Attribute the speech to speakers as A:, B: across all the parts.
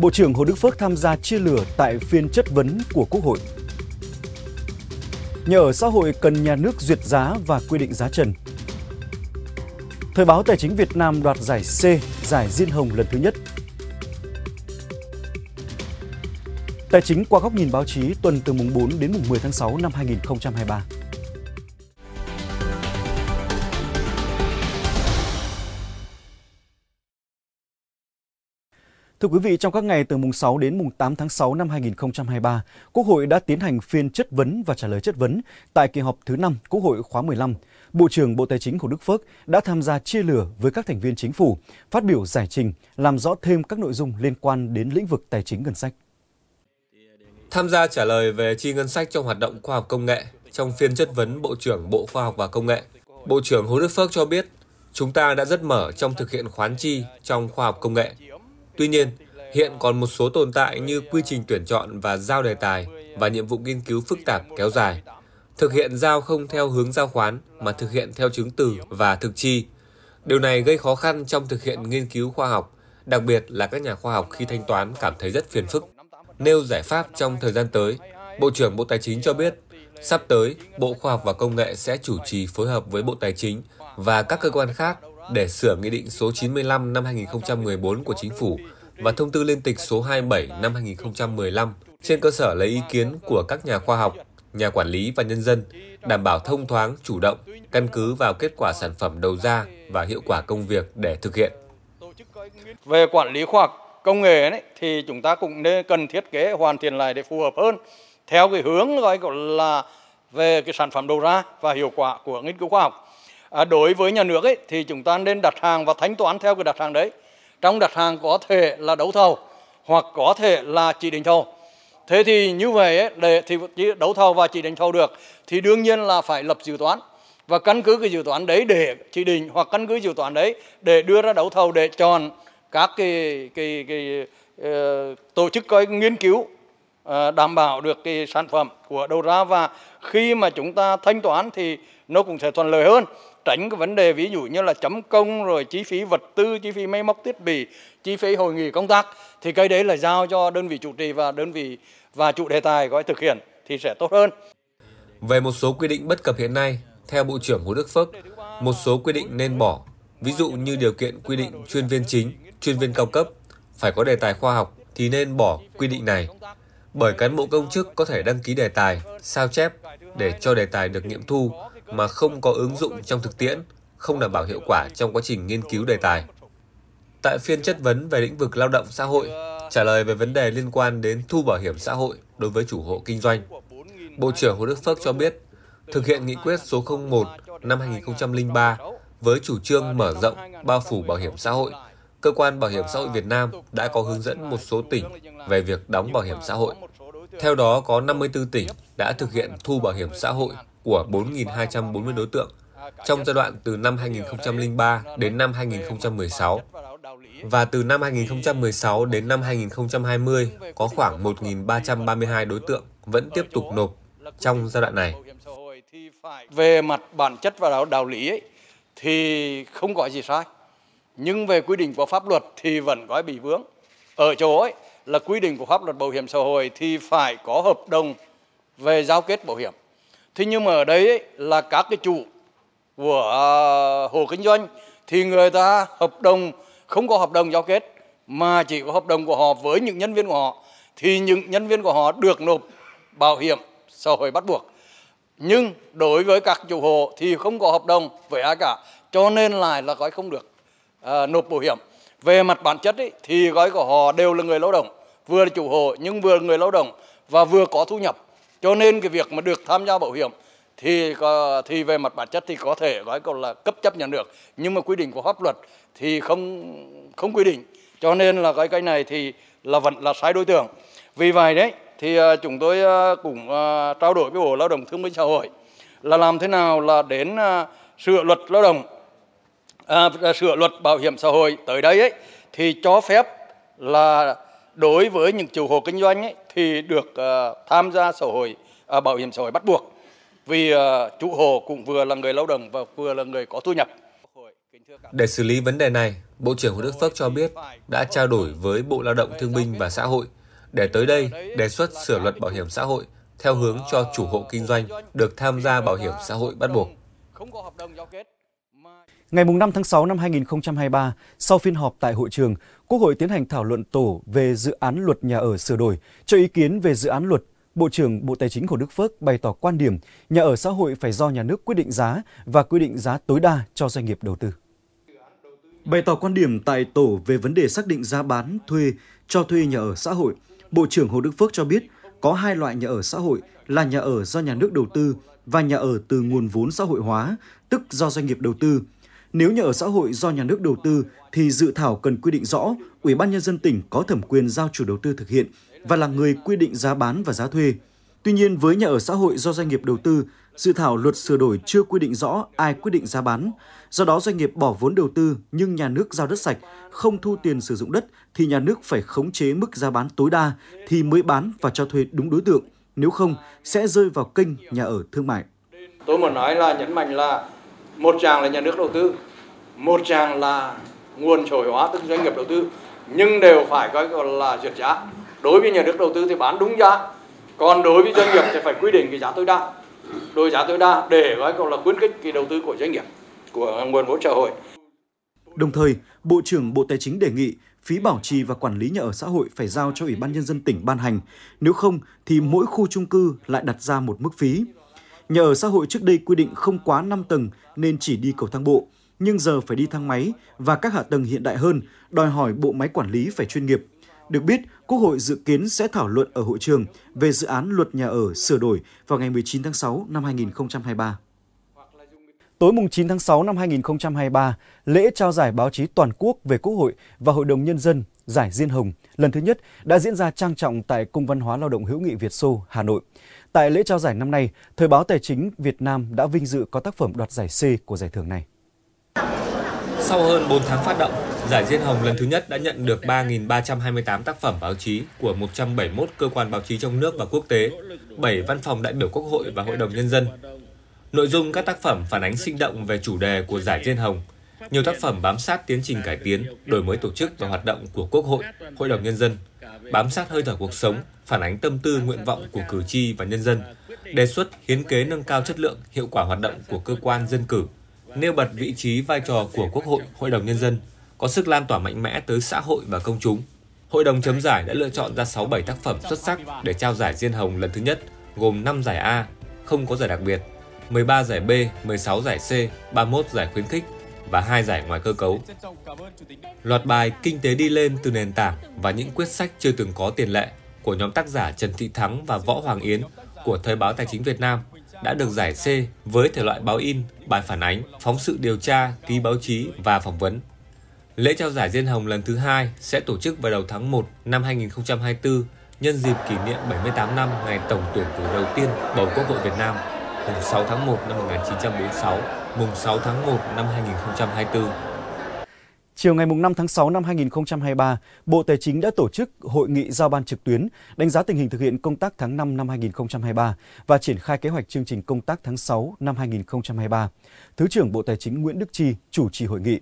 A: Bộ trưởng Hồ Đức Phước tham gia chia lửa tại phiên chất vấn của Quốc hội. Nhà ở xã hội cần nhà nước duyệt giá và quy định giá trần. Thời báo Tài chính Việt Nam đoạt giải C, giải Diên Hồng lần thứ nhất. Tài chính qua góc nhìn báo chí tuần từ mùng 4 đến mùng 10 tháng 6 năm 2023. Thưa quý vị, trong các ngày từ mùng 6 đến mùng 8 tháng 6 năm 2023, Quốc hội đã tiến hành phiên chất vấn và trả lời chất vấn tại kỳ họp thứ 5 Quốc hội khóa 15. Bộ trưởng Bộ Tài chính Hồ Đức Phước đã tham gia chia lửa với các thành viên chính phủ, phát biểu giải trình, làm rõ thêm các nội dung liên quan đến lĩnh vực tài chính ngân sách.
B: Tham gia trả lời về chi ngân sách trong hoạt động khoa học công nghệ trong phiên chất vấn Bộ trưởng Bộ Khoa học và Công nghệ, Bộ trưởng Hồ Đức Phước cho biết chúng ta đã rất mở trong thực hiện khoán chi trong khoa học công nghệ Tuy nhiên, hiện còn một số tồn tại như quy trình tuyển chọn và giao đề tài và nhiệm vụ nghiên cứu phức tạp kéo dài. Thực hiện giao không theo hướng giao khoán mà thực hiện theo chứng từ và thực chi. Điều này gây khó khăn trong thực hiện nghiên cứu khoa học, đặc biệt là các nhà khoa học khi thanh toán cảm thấy rất phiền phức. Nêu giải pháp trong thời gian tới, Bộ trưởng Bộ Tài chính cho biết, sắp tới, Bộ Khoa học và Công nghệ sẽ chủ trì phối hợp với Bộ Tài chính và các cơ quan khác để sửa Nghị định số 95 năm 2014 của Chính phủ và Thông tư liên tịch số 27 năm 2015 trên cơ sở lấy ý kiến của các nhà khoa học, nhà quản lý và nhân dân, đảm bảo thông thoáng, chủ động, căn cứ vào kết quả sản phẩm đầu ra và hiệu quả công việc để thực hiện.
C: Về quản lý khoa học công nghệ ấy, thì chúng ta cũng nên cần thiết kế hoàn thiện lại để phù hợp hơn theo cái hướng gọi là về cái sản phẩm đầu ra và hiệu quả của nghiên cứu khoa học à, đối với nhà nước ấy, thì chúng ta nên đặt hàng và thanh toán theo cái đặt hàng đấy. Trong đặt hàng có thể là đấu thầu hoặc có thể là chỉ định thầu. Thế thì như vậy ấy, để thì đấu thầu và chỉ định thầu được thì đương nhiên là phải lập dự toán. Và căn cứ cái dự toán đấy để chỉ định hoặc căn cứ dự toán đấy để đưa ra đấu thầu để chọn các cái cái cái, cái uh, tổ chức coi nghiên cứu uh, đảm bảo được cái sản phẩm của đầu ra và khi mà chúng ta thanh toán thì nó cũng sẽ thuận lợi hơn tránh cái vấn đề ví dụ như là chấm công rồi chi phí vật tư, chi phí máy móc thiết bị, chi phí hội nghị công tác, thì cái đấy là giao cho đơn vị chủ trì và đơn vị và chủ đề tài gói thực hiện thì sẽ tốt hơn.
B: Về một số quy định bất cập hiện nay, theo bộ trưởng Hồ Đức Phước, một số quy định nên bỏ, ví dụ như điều kiện quy định chuyên viên chính, chuyên viên cao cấp phải có đề tài khoa học thì nên bỏ quy định này. Bởi cán bộ công chức có thể đăng ký đề tài, sao chép để cho đề tài được nghiệm thu mà không có ứng dụng trong thực tiễn, không đảm bảo hiệu quả trong quá trình nghiên cứu đề tài. Tại phiên chất vấn về lĩnh vực lao động xã hội, trả lời về vấn đề liên quan đến thu bảo hiểm xã hội đối với chủ hộ kinh doanh, Bộ trưởng Hồ Đức Phước cho biết, thực hiện nghị quyết số 01 năm 2003 với chủ trương mở rộng bao phủ bảo hiểm xã hội, cơ quan bảo hiểm xã hội Việt Nam đã có hướng dẫn một số tỉnh về việc đóng bảo hiểm xã hội. Theo đó, có 54 tỉnh đã thực hiện thu bảo hiểm xã hội của 4.240 đối tượng trong giai đoạn từ năm 2003 đến năm 2016 và từ năm 2016 đến năm 2020 có khoảng 1.332 đối tượng vẫn tiếp tục nộp trong giai đoạn này.
C: Về mặt bản chất và đạo, đạo lý ấy, thì không có gì sai. Nhưng về quy định của pháp luật thì vẫn có bị vướng. Ở chỗ ấy là quy định của pháp luật bảo hiểm xã hội thì phải có hợp đồng về giao kết bảo hiểm thế nhưng mà ở đấy ấy, là các cái chủ của à, hộ kinh doanh thì người ta hợp đồng không có hợp đồng giao kết mà chỉ có hợp đồng của họ với những nhân viên của họ. Thì những nhân viên của họ được nộp bảo hiểm xã hội bắt buộc. Nhưng đối với các chủ hộ thì không có hợp đồng với ai cả cho nên lại là gói không được à, nộp bảo hiểm. Về mặt bản chất ấy, thì gói của họ đều là người lao động vừa là chủ hộ nhưng vừa là người lao động và vừa có thu nhập cho nên cái việc mà được tham gia bảo hiểm thì thì về mặt bản chất thì có thể gọi còn là cấp chấp nhận được nhưng mà quy định của pháp luật thì không không quy định. Cho nên là cái cái này thì là vẫn là sai đối tượng. Vì vậy đấy thì à, chúng tôi à, cũng à, trao đổi với Bộ Lao động Thương binh Xã hội là làm thế nào là đến sửa luật lao động à, sửa luật bảo hiểm xã hội tới đây ấy thì cho phép là đối với những chủ hộ kinh doanh ấy, thì được uh, tham gia xã hội uh, bảo hiểm xã hội bắt buộc vì uh, chủ hộ cũng vừa là người lao động và vừa là người có thu nhập.
B: Để xử lý vấn đề này, Bộ trưởng Hồ Đức Phước cho biết đã trao đổi với Bộ Lao động Thương binh và Xã hội để tới đây đề xuất sửa luật bảo hiểm xã hội theo hướng cho chủ hộ kinh doanh được tham gia bảo hiểm xã hội bắt buộc.
A: Ngày 5 tháng 6 năm 2023, sau phiên họp tại hội trường, Quốc hội tiến hành thảo luận tổ về dự án luật nhà ở sửa đổi. Cho ý kiến về dự án luật, Bộ trưởng Bộ Tài chính Hồ Đức Phước bày tỏ quan điểm nhà ở xã hội phải do nhà nước quyết định giá và quy định giá tối đa cho doanh nghiệp đầu tư. Bày tỏ quan điểm tại tổ về vấn đề xác định giá bán, thuê, cho thuê nhà ở xã hội, Bộ trưởng Hồ Đức Phước cho biết có hai loại nhà ở xã hội là nhà ở do nhà nước đầu tư và nhà ở từ nguồn vốn xã hội hóa, tức do doanh nghiệp đầu tư. Nếu nhà ở xã hội do nhà nước đầu tư thì dự thảo cần quy định rõ Ủy ban nhân dân tỉnh có thẩm quyền giao chủ đầu tư thực hiện và là người quy định giá bán và giá thuê. Tuy nhiên với nhà ở xã hội do doanh nghiệp đầu tư, dự thảo luật sửa đổi chưa quy định rõ ai quyết định giá bán. Do đó doanh nghiệp bỏ vốn đầu tư nhưng nhà nước giao đất sạch, không thu tiền sử dụng đất thì nhà nước phải khống chế mức giá bán tối đa thì mới bán và cho thuê đúng đối tượng. Nếu không sẽ rơi vào kênh nhà ở thương mại.
C: Tôi muốn nói là nhấn mạnh là một chàng là nhà nước đầu tư, một chàng là nguồn xã hội hóa tức doanh nghiệp đầu tư nhưng đều phải coi là duyệt giá. Đối với nhà nước đầu tư thì bán đúng giá, còn đối với doanh nghiệp thì phải quy định cái giá tối đa đối giá tối đa để gọi là khuyến khích cái đầu tư của doanh nghiệp của nguồn vốn xã hội.
A: Đồng thời, Bộ trưởng Bộ Tài chính đề nghị phí bảo trì và quản lý nhà ở xã hội phải giao cho Ủy ban Nhân dân tỉnh ban hành. Nếu không, thì mỗi khu trung cư lại đặt ra một mức phí. Nhà ở xã hội trước đây quy định không quá 5 tầng nên chỉ đi cầu thang bộ, nhưng giờ phải đi thang máy và các hạ tầng hiện đại hơn, đòi hỏi bộ máy quản lý phải chuyên nghiệp. Được biết, Quốc hội dự kiến sẽ thảo luận ở hội trường về dự án luật nhà ở sửa đổi vào ngày 19 tháng 6 năm 2023. Tối mùng 9 tháng 6 năm 2023, lễ trao giải báo chí toàn quốc về Quốc hội và Hội đồng Nhân dân Giải Diên Hồng lần thứ nhất đã diễn ra trang trọng tại Cung văn hóa lao động hữu nghị Việt Xô, Hà Nội. Tại lễ trao giải năm nay, Thời báo Tài chính Việt Nam đã vinh dự có tác phẩm đoạt giải C của giải thưởng này.
B: Sau hơn 4 tháng phát động, Giải Diên Hồng lần thứ nhất đã nhận được 3.328 tác phẩm báo chí của 171 cơ quan báo chí trong nước và quốc tế, 7 văn phòng đại biểu Quốc hội và Hội đồng Nhân dân. Nội dung các tác phẩm phản ánh sinh động về chủ đề của Giải Diên Hồng. Nhiều tác phẩm bám sát tiến trình cải tiến, đổi mới tổ chức và hoạt động của Quốc hội, Hội đồng Nhân dân, bám sát hơi thở cuộc sống, phản ánh tâm tư nguyện vọng của cử tri và nhân dân, đề xuất hiến kế nâng cao chất lượng, hiệu quả hoạt động của cơ quan dân cử, nêu bật vị trí vai trò của Quốc hội, Hội đồng Nhân dân, có sức lan tỏa mạnh mẽ tới xã hội và công chúng. Hội đồng chấm giải đã lựa chọn ra 6-7 tác phẩm xuất sắc để trao giải Diên Hồng lần thứ nhất, gồm 5 giải A, không có giải đặc biệt, 13 giải B, 16 giải C, 31 giải khuyến khích và hai giải ngoài cơ cấu. Loạt bài Kinh tế đi lên từ nền tảng và những quyết sách chưa từng có tiền lệ của nhóm tác giả Trần Thị Thắng và Võ Hoàng Yến của Thời báo Tài chính Việt Nam đã được giải C với thể loại báo in, bài phản ánh, phóng sự điều tra, ký báo chí và phỏng vấn. Lễ trao giải Diên Hồng lần thứ hai sẽ tổ chức vào đầu tháng 1 năm 2024 nhân dịp kỷ niệm 78 năm ngày tổng tuyển cử đầu tiên bầu Quốc hội Việt Nam, mùng 6 tháng 1 năm 1946, mùng 6 tháng 1 năm 2024.
A: Chiều ngày 5 tháng 6 năm 2023, Bộ Tài chính đã tổ chức hội nghị giao ban trực tuyến đánh giá tình hình thực hiện công tác tháng 5 năm 2023 và triển khai kế hoạch chương trình công tác tháng 6 năm 2023. Thứ trưởng Bộ Tài chính Nguyễn Đức Chi chủ trì hội nghị.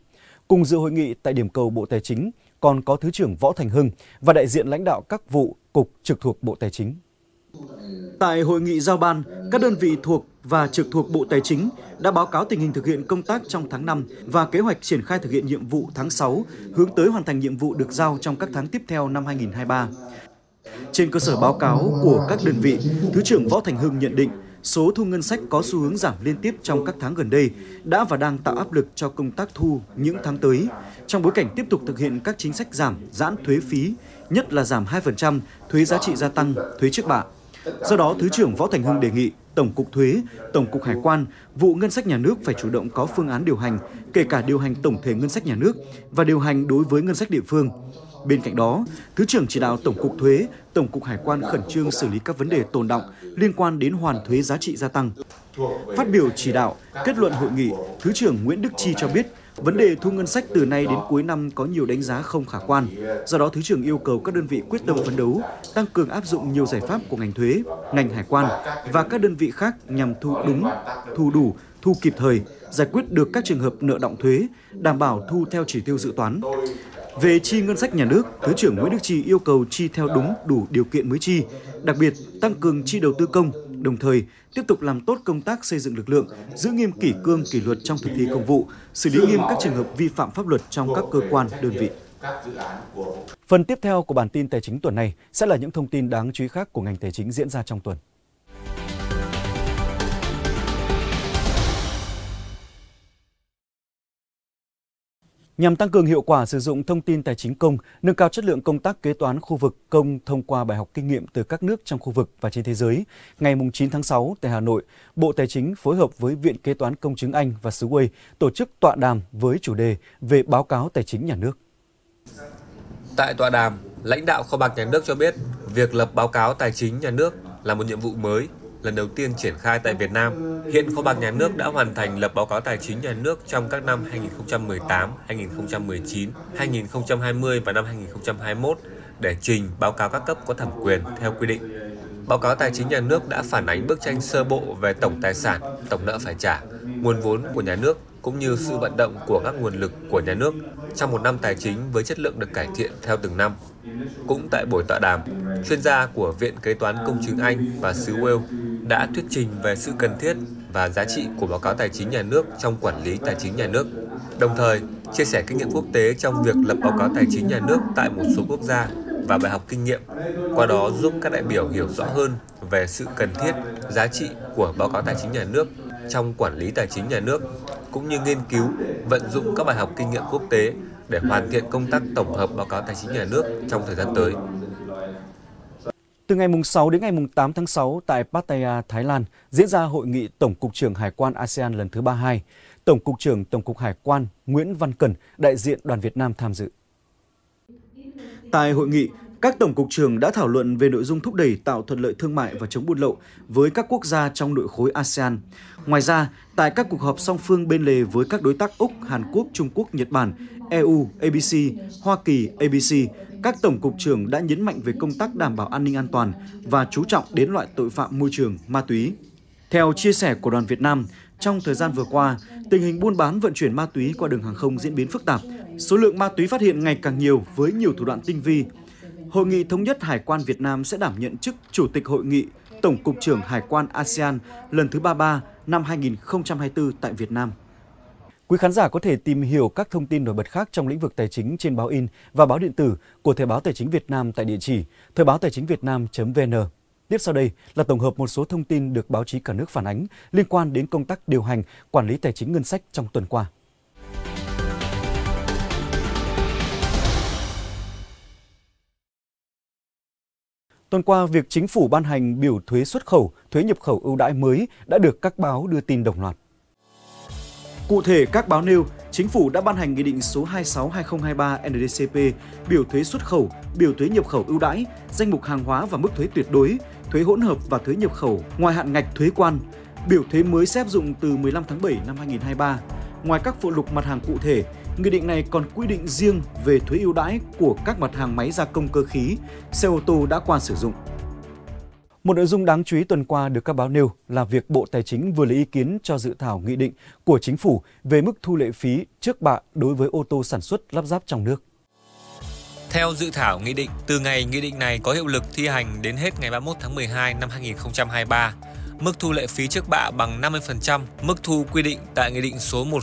A: Cùng dự hội nghị tại điểm cầu Bộ Tài chính còn có Thứ trưởng Võ Thành Hưng và đại diện lãnh đạo các vụ, cục trực thuộc Bộ Tài chính. Tại hội nghị giao ban, các đơn vị thuộc và trực thuộc Bộ Tài chính đã báo cáo tình hình thực hiện công tác trong tháng 5 và kế hoạch triển khai thực hiện nhiệm vụ tháng 6, hướng tới hoàn thành nhiệm vụ được giao trong các tháng tiếp theo năm 2023. Trên cơ sở báo cáo của các đơn vị, Thứ trưởng Võ Thành Hưng nhận định số thu ngân sách có xu hướng giảm liên tiếp trong các tháng gần đây đã và đang tạo áp lực cho công tác thu những tháng tới, trong bối cảnh tiếp tục thực hiện các chính sách giảm, giãn thuế phí, nhất là giảm 2% thuế giá trị gia tăng, thuế trước bạ. Do đó, Thứ trưởng Võ Thành Hưng đề nghị Tổng cục Thuế, Tổng cục Hải quan, vụ ngân sách nhà nước phải chủ động có phương án điều hành, kể cả điều hành tổng thể ngân sách nhà nước và điều hành đối với ngân sách địa phương. Bên cạnh đó, Thứ trưởng chỉ đạo Tổng cục Thuế, Tổng cục Hải quan khẩn trương xử lý các vấn đề tồn động liên quan đến hoàn thuế giá trị gia tăng. Phát biểu chỉ đạo, kết luận hội nghị, Thứ trưởng Nguyễn Đức Chi cho biết, vấn đề thu ngân sách từ nay đến cuối năm có nhiều đánh giá không khả quan. Do đó, Thứ trưởng yêu cầu các đơn vị quyết tâm phấn đấu, tăng cường áp dụng nhiều giải pháp của ngành thuế, ngành hải quan và các đơn vị khác nhằm thu đúng, thu đủ, thu kịp thời, giải quyết được các trường hợp nợ động thuế, đảm bảo thu theo chỉ tiêu dự toán. Về chi ngân sách nhà nước, Thứ trưởng Nguyễn Đức Chi yêu cầu chi theo đúng đủ điều kiện mới chi, đặc biệt tăng cường chi đầu tư công, đồng thời tiếp tục làm tốt công tác xây dựng lực lượng, giữ nghiêm kỷ cương kỷ luật trong thực thi công vụ, xử lý nghiêm các trường hợp vi phạm pháp luật trong các cơ quan, đơn vị. Phần tiếp theo của bản tin tài chính tuần này sẽ là những thông tin đáng chú ý khác của ngành tài chính diễn ra trong tuần. Nhằm tăng cường hiệu quả sử dụng thông tin tài chính công, nâng cao chất lượng công tác kế toán khu vực công thông qua bài học kinh nghiệm từ các nước trong khu vực và trên thế giới, ngày 9 tháng 6 tại Hà Nội, Bộ Tài chính phối hợp với Viện Kế toán Công chứng Anh và Sway tổ chức tọa đàm với chủ đề về báo cáo tài chính nhà nước.
B: Tại tọa đàm, lãnh đạo kho bạc nhà nước cho biết việc lập báo cáo tài chính nhà nước là một nhiệm vụ mới lần đầu tiên triển khai tại Việt Nam. Hiện Kho bạc Nhà nước đã hoàn thành lập báo cáo tài chính nhà nước trong các năm 2018, 2019, 2020 và năm 2021 để trình báo cáo các cấp có thẩm quyền theo quy định. Báo cáo tài chính nhà nước đã phản ánh bức tranh sơ bộ về tổng tài sản, tổng nợ phải trả, nguồn vốn của nhà nước cũng như sự vận động của các nguồn lực của nhà nước trong một năm tài chính với chất lượng được cải thiện theo từng năm. Cũng tại buổi tọa đàm, chuyên gia của Viện Kế toán Công chứng Anh và xứ Wales đã thuyết trình về sự cần thiết và giá trị của báo cáo tài chính nhà nước trong quản lý tài chính nhà nước, đồng thời chia sẻ kinh nghiệm quốc tế trong việc lập báo cáo tài chính nhà nước tại một số quốc gia và bài học kinh nghiệm, qua đó giúp các đại biểu hiểu rõ hơn về sự cần thiết, giá trị của báo cáo tài chính nhà nước trong quản lý tài chính nhà nước, cũng như nghiên cứu, vận dụng các bài học kinh nghiệm quốc tế để hoàn thiện công tác tổng hợp báo cáo tài chính nhà nước trong thời gian tới.
A: Từ ngày 6 đến ngày 8 tháng 6 tại Pattaya, Thái Lan diễn ra hội nghị Tổng cục trưởng Hải quan ASEAN lần thứ 32. Tổng cục trưởng Tổng cục Hải quan Nguyễn Văn Cẩn, đại diện đoàn Việt Nam tham dự. Tại hội nghị, các tổng cục trưởng đã thảo luận về nội dung thúc đẩy tạo thuận lợi thương mại và chống buôn lậu với các quốc gia trong nội khối ASEAN. Ngoài ra, tại các cuộc họp song phương bên lề với các đối tác Úc, Hàn Quốc, Trung Quốc, Nhật Bản, EU, ABC, Hoa Kỳ, ABC, các tổng cục trưởng đã nhấn mạnh về công tác đảm bảo an ninh an toàn và chú trọng đến loại tội phạm môi trường, ma túy. Theo chia sẻ của đoàn Việt Nam, trong thời gian vừa qua, tình hình buôn bán vận chuyển ma túy qua đường hàng không diễn biến phức tạp. Số lượng ma túy phát hiện ngày càng nhiều với nhiều thủ đoạn tinh vi. Hội nghị thống nhất Hải quan Việt Nam sẽ đảm nhận chức Chủ tịch Hội nghị Tổng cục trưởng Hải quan ASEAN lần thứ 33 năm 2024 tại Việt Nam. Quý khán giả có thể tìm hiểu các thông tin nổi bật khác trong lĩnh vực tài chính trên báo in và báo điện tử của Thời báo Tài chính Việt Nam tại địa chỉ thời báo tài chính việt nam.vn. Tiếp sau đây là tổng hợp một số thông tin được báo chí cả nước phản ánh liên quan đến công tác điều hành, quản lý tài chính ngân sách trong tuần qua. Tuần qua, việc chính phủ ban hành biểu thuế xuất khẩu, thuế nhập khẩu ưu đãi mới đã được các báo đưa tin đồng loạt. Cụ thể, các báo nêu, Chính phủ đã ban hành Nghị định số 26-2023 NDCP biểu thuế xuất khẩu, biểu thuế nhập khẩu ưu đãi, danh mục hàng hóa và mức thuế tuyệt đối, thuế hỗn hợp và thuế nhập khẩu ngoài hạn ngạch thuế quan. Biểu thuế mới sẽ áp dụng từ 15 tháng 7 năm 2023. Ngoài các phụ lục mặt hàng cụ thể, Nghị định này còn quy định riêng về thuế ưu đãi của các mặt hàng máy gia công cơ khí, xe ô tô đã qua sử dụng. Một nội dung đáng chú ý tuần qua được các báo nêu là việc Bộ Tài chính vừa lấy ý kiến cho dự thảo nghị định của chính phủ về mức thu lệ phí trước bạ đối với ô tô sản xuất lắp ráp trong nước.
B: Theo dự thảo nghị định, từ ngày nghị định này có hiệu lực thi hành đến hết ngày 31 tháng 12 năm 2023, mức thu lệ phí trước bạ bằng 50% mức thu quy định tại Nghị định số 10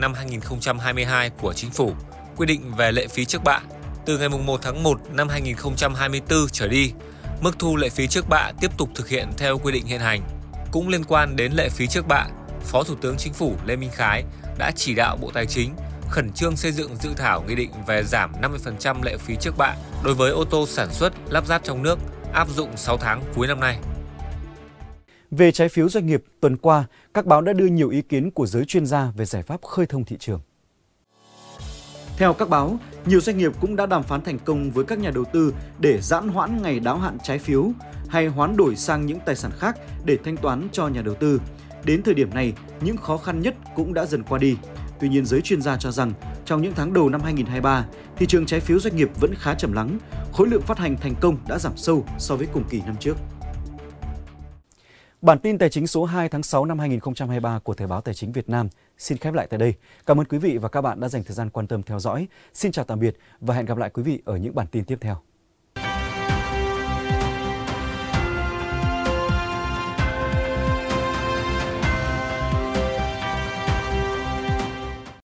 B: năm 2022 của Chính phủ, quy định về lệ phí trước bạ. Từ ngày 1 tháng 1 năm 2024 trở đi, mức thu lệ phí trước bạ tiếp tục thực hiện theo quy định hiện hành. Cũng liên quan đến lệ phí trước bạ, Phó Thủ tướng Chính phủ Lê Minh Khái đã chỉ đạo Bộ Tài chính khẩn trương xây dựng dự thảo nghị định về giảm 50% lệ phí trước bạ đối với ô tô sản xuất lắp ráp trong nước áp dụng 6 tháng cuối năm nay.
A: Về trái phiếu doanh nghiệp, tuần qua, các báo đã đưa nhiều ý kiến của giới chuyên gia về giải pháp khơi thông thị trường. Theo các báo, nhiều doanh nghiệp cũng đã đàm phán thành công với các nhà đầu tư để giãn hoãn ngày đáo hạn trái phiếu hay hoán đổi sang những tài sản khác để thanh toán cho nhà đầu tư. Đến thời điểm này, những khó khăn nhất cũng đã dần qua đi. Tuy nhiên, giới chuyên gia cho rằng trong những tháng đầu năm 2023, thị trường trái phiếu doanh nghiệp vẫn khá trầm lắng, khối lượng phát hành thành công đã giảm sâu so với cùng kỳ năm trước. Bản tin tài chính số 2 tháng 6 năm 2023 của Thời báo Tài chính Việt Nam xin khép lại tại đây. Cảm ơn quý vị và các bạn đã dành thời gian quan tâm theo dõi. Xin chào tạm biệt và hẹn gặp lại quý vị ở những bản tin tiếp theo.